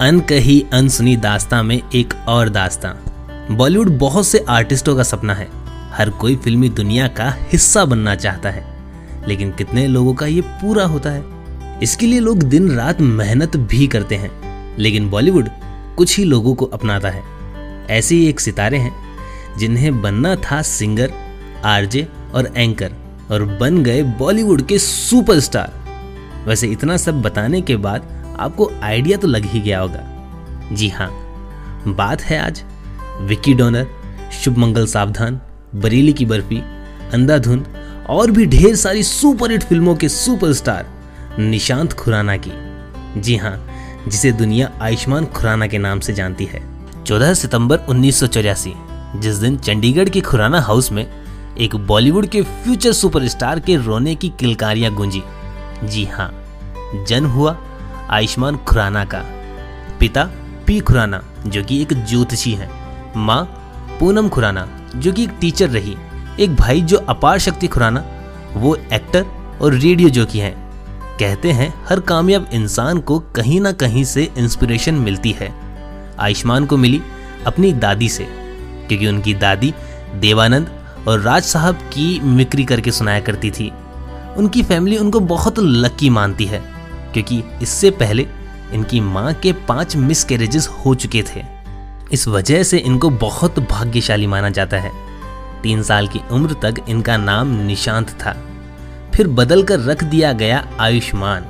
अनकही अनसुनी दास्ता में एक और दास्ता। बॉलीवुड बहुत से आर्टिस्टों का सपना है। हर कोई फिल्मी दुनिया का हिस्सा बनना चाहता है। लेकिन कितने लोगों का ये पूरा होता है? इसके लिए लोग दिन रात मेहनत भी करते हैं। लेकिन बॉलीवुड कुछ ही लोगों को अपनाता है। ऐसे ही एक सितारे हैं, जिन्हें बनना था सिंगर, आरजे और एंकर, और बन गए बॉलीवुड के सुपरस्टार। वैसे इतना सब बताने के बाद आपको आइडिया तो लग ही गया होगा। जी हाँ बात है आज विकी डोनर शुभ मंगल सावधान, बरेली की बर्फ़ी, अंधाधुन और भी ढेर सारी सुपर हिट फ़िल्मों के सुपरस्टार निशांत खुराना की। जी हाँ जिसे दुनिया आयुष्मान खुराना के नाम से जानती है। 14 सितंबर उन्नीस सौ चौरासी, जिस दिन चंडीगढ़ के खुराना हाउस में एक बॉलीवुड के फ्यूचर सुपरस्टार के रोने की किलकारियाँ गूंजी। जी हाँ जन्म हुआ आयुष्मान खुराना का। पिता पी खुराना, जो कि एक ज्योतिषी हैं। माँ पूनम खुराना, जो कि एक टीचर रही। एक भाई जो अपार शक्ति खुराना, वो एक्टर और रेडियो जॉकी हैं। कहते हैं, हर कामयाब इंसान को कहीं ना कहीं से इंस्पिरेशन मिलती है। आयुष्मान को मिली अपनी दादी से, क्योंकि उनकी दादी देवानंद और राज साहब की मिक्री करके सुनाया करती थी। उनकी फैमिली उनको बहुत लकी मानती है। क्योंकि इससे पहले इनकी माँ के पाँच मिस कैरेजेस हो चुके थे। इस वजह से इनको बहुत भाग्यशाली माना जाता है। तीन साल की उम्र तक इनका नाम निशांत था। फिर बदल कर रख दिया गया आयुष्मान।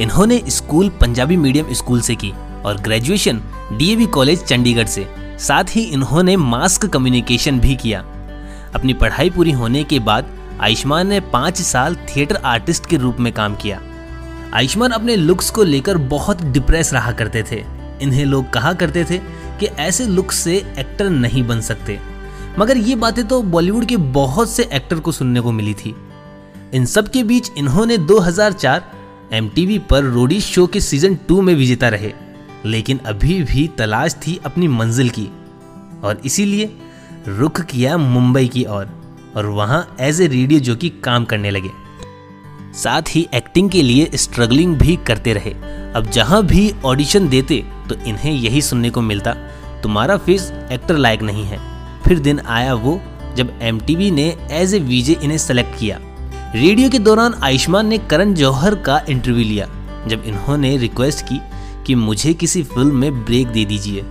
इन्होंने स्कूल पंजाबी मीडियम स्कूल से की और ग्रेजुएशन डीएवी कॉलेज चंडीगढ़ से। साथ ही इन्होंने मास्क कम्युनिकेशन भी किया। अपनी पढ़ाई पूरी होने के बाद आयुष्मान ने पाँच साल थिएटर आर्टिस्ट के रूप में काम किया। आयुष्मान अपने लुक्स को लेकर बहुत डिप्रेस रहा करते थे। इन्हें लोग कहा करते थे कि ऐसे लुक्स से एक्टर नहीं बन सकते। मगर ये बातें तो बॉलीवुड के बहुत से एक्टर को सुनने को मिली थी। इन सब के बीच इन्होंने 2004 एमटीवी पर रोडी शो के सीज़न टू में विजेता रहे। लेकिन अभी भी तलाश थी अपनी मंजिल की। और इसीलिए रुख किया मुंबई की ओर। और वहाँ एज ए रेडियो जो की काम करने लगे। साथ ही एक्टिंग के लिए स्ट्रगलिंग भी करते रहे। अब जहाँ भी ऑडिशन देते तो इन्हें यही सुनने को मिलता, तुम्हारा फेस एक्टर लायक नहीं है। फिर दिन आया वो, जब एम ने एज ए वीजे इन्हें सेलेक्ट किया। रेडियो के दौरान आयुष्मान ने करण जौहर का इंटरव्यू लिया, जब इन्होंने रिक्वेस्ट की कि मुझे किसी फ़िल्म में ब्रेक दे दीजिए।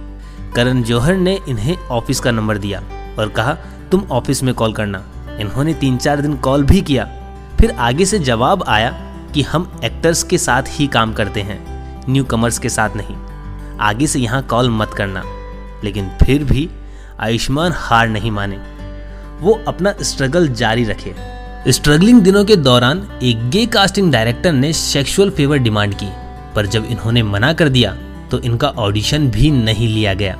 करण जौहर ने इन्हें ऑफ़िस का नंबर दिया और कहा तुम ऑफ़िस में कॉल करना। इन्होंने तीन चार दिन कॉल भी किया। फिर आगे से जवाब आया कि हम एक्टर्स के साथ ही काम करते हैं न्यू कमर्स के साथ नहीं। आगे से यहाँ कॉल मत करना। लेकिन फिर भी आयुष्मान हार नहीं माने। वो अपना स्ट्रगल जारी रखे। स्ट्रगलिंग दिनों के दौरान एक गे कास्टिंग डायरेक्टर ने सेक्सुअल फेवर डिमांड की। पर जब इन्होंने मना कर दिया तो इनका ऑडिशन भी नहीं लिया गया।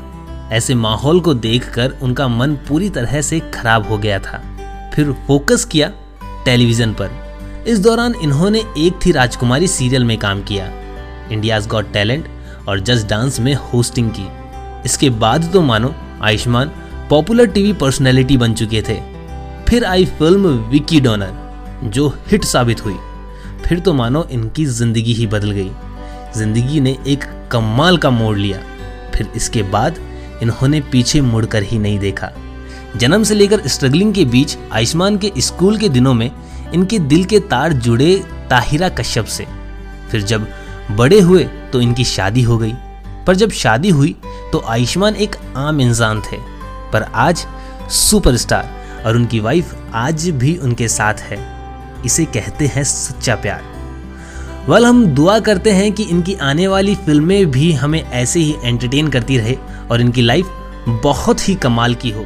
ऐसे माहौल को देखकर उनका मन पूरी तरह से खराब हो गया था। फिर फोकस किया टेलीविज़न पर। इस दौरान इन्होंने एक थी राजकुमारी सीरियल में काम किया, इंडियाज गॉट टैलेंट और जस्ट डांस में होस्टिंग की। इसके बाद तो मानो आयुष्मान पॉपुलर टीवी पर्सनैलिटी बन चुके थे। फिर आई फ़िल्म विकी डोनर, जो हिट साबित हुई। फिर तो मानो इनकी ज़िंदगी ही बदल गई। ज़िंदगी ने एक कमाल का मोड़ लिया। फिर इसके बाद इन्होंने पीछे मुड़कर ही नहीं देखा। जन्म से लेकर स्ट्रगलिंग के बीच, आयुष्मान के स्कूल के दिनों में इनके दिल के तार जुड़े ताहिरा कश्यप से। फिर जब बड़े हुए तो इनकी शादी हो गई। पर जब शादी हुई तो आयुष्मान एक आम इंसान थे। पर आज सुपरस्टार और उनकी वाइफ आज भी उनके साथ है। इसे कहते हैं सच्चा प्यार। वल हम दुआ करते हैं कि इनकी आने वाली फ़िल्में भी हमें ऐसे ही एंटरटेन करती रहे और इनकी लाइफ बहुत ही कमाल की हो।